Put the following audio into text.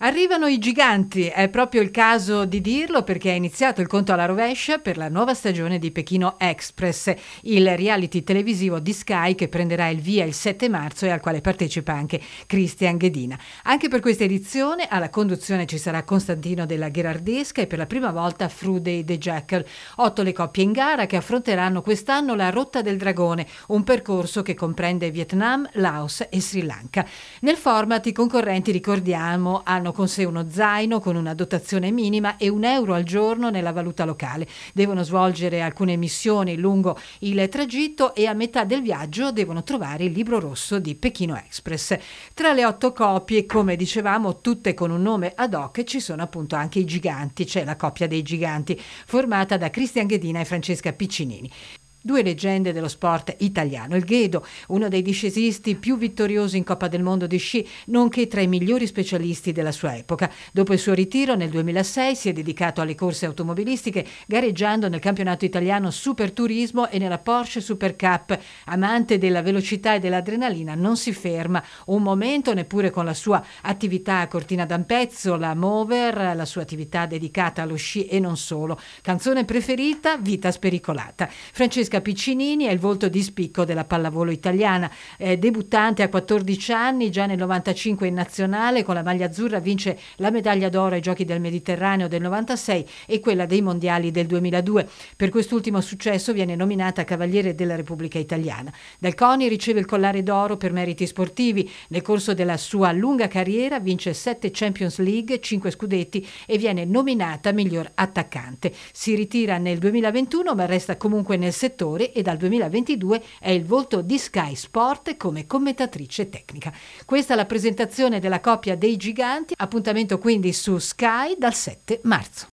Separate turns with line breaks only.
Arrivano i giganti, è proprio il caso di dirlo perché è iniziato il conto alla rovescia per la nuova stagione di Pechino Express, il reality televisivo di Sky che prenderà il via il 7 marzo e al quale partecipa anche Christian Ghedina. Anche per questa edizione alla conduzione ci sarà Costantino della Gherardesca e per la prima volta Frude De Jackal. Otto le coppie in gara che affronteranno quest'anno la Rotta del Dragone, un percorso che comprende Vietnam, Laos e Sri Lanka. Nel format i concorrenti, ricordiamo, hanno hanno con sé uno zaino con una dotazione minima e un euro al giorno nella valuta locale. Devono svolgere alcune missioni lungo il tragitto e a metà del viaggio devono trovare il libro rosso di Pechino Express. Tra le otto coppie, come dicevamo, tutte con un nome ad hoc, ci sono appunto anche i giganti, c'è la coppia dei giganti, formata da Cristian Ghedina e Francesca Piccinini due leggende dello sport italiano. Il Ghedo, uno dei discesisti più vittoriosi in Coppa del Mondo di sci, nonché tra i migliori specialisti della sua epoca. Dopo il suo ritiro nel 2006 si è dedicato alle corse automobilistiche, gareggiando nel campionato italiano Super Turismo e nella Porsche Super Cup. Amante della velocità e dell'adrenalina, non si ferma un momento neppure con la sua attività a Cortina d'Ampezzo, la Mover, la sua attività dedicata allo sci e non solo. Canzone preferita, Vita spericolata. Francesca Francesca Piccinini è il volto di spicco della pallavolo italiana. Eh, debuttante a 14 anni, già nel 95 in nazionale, con la maglia azzurra vince la medaglia d'oro ai Giochi del Mediterraneo del 96 e quella dei mondiali del 2002. Per quest'ultimo successo viene nominata Cavaliere della Repubblica Italiana. Dal CONI riceve il collare d'oro per meriti sportivi. Nel corso della sua lunga carriera vince 7 Champions League, 5 scudetti e viene nominata miglior attaccante. Si ritira nel 2021 ma resta comunque nel settore direttore e dal 2022 è il volto di Sky Sport come commentatrice tecnica. Questa è la presentazione della coppia dei giganti, appuntamento quindi su Sky dal 7 marzo.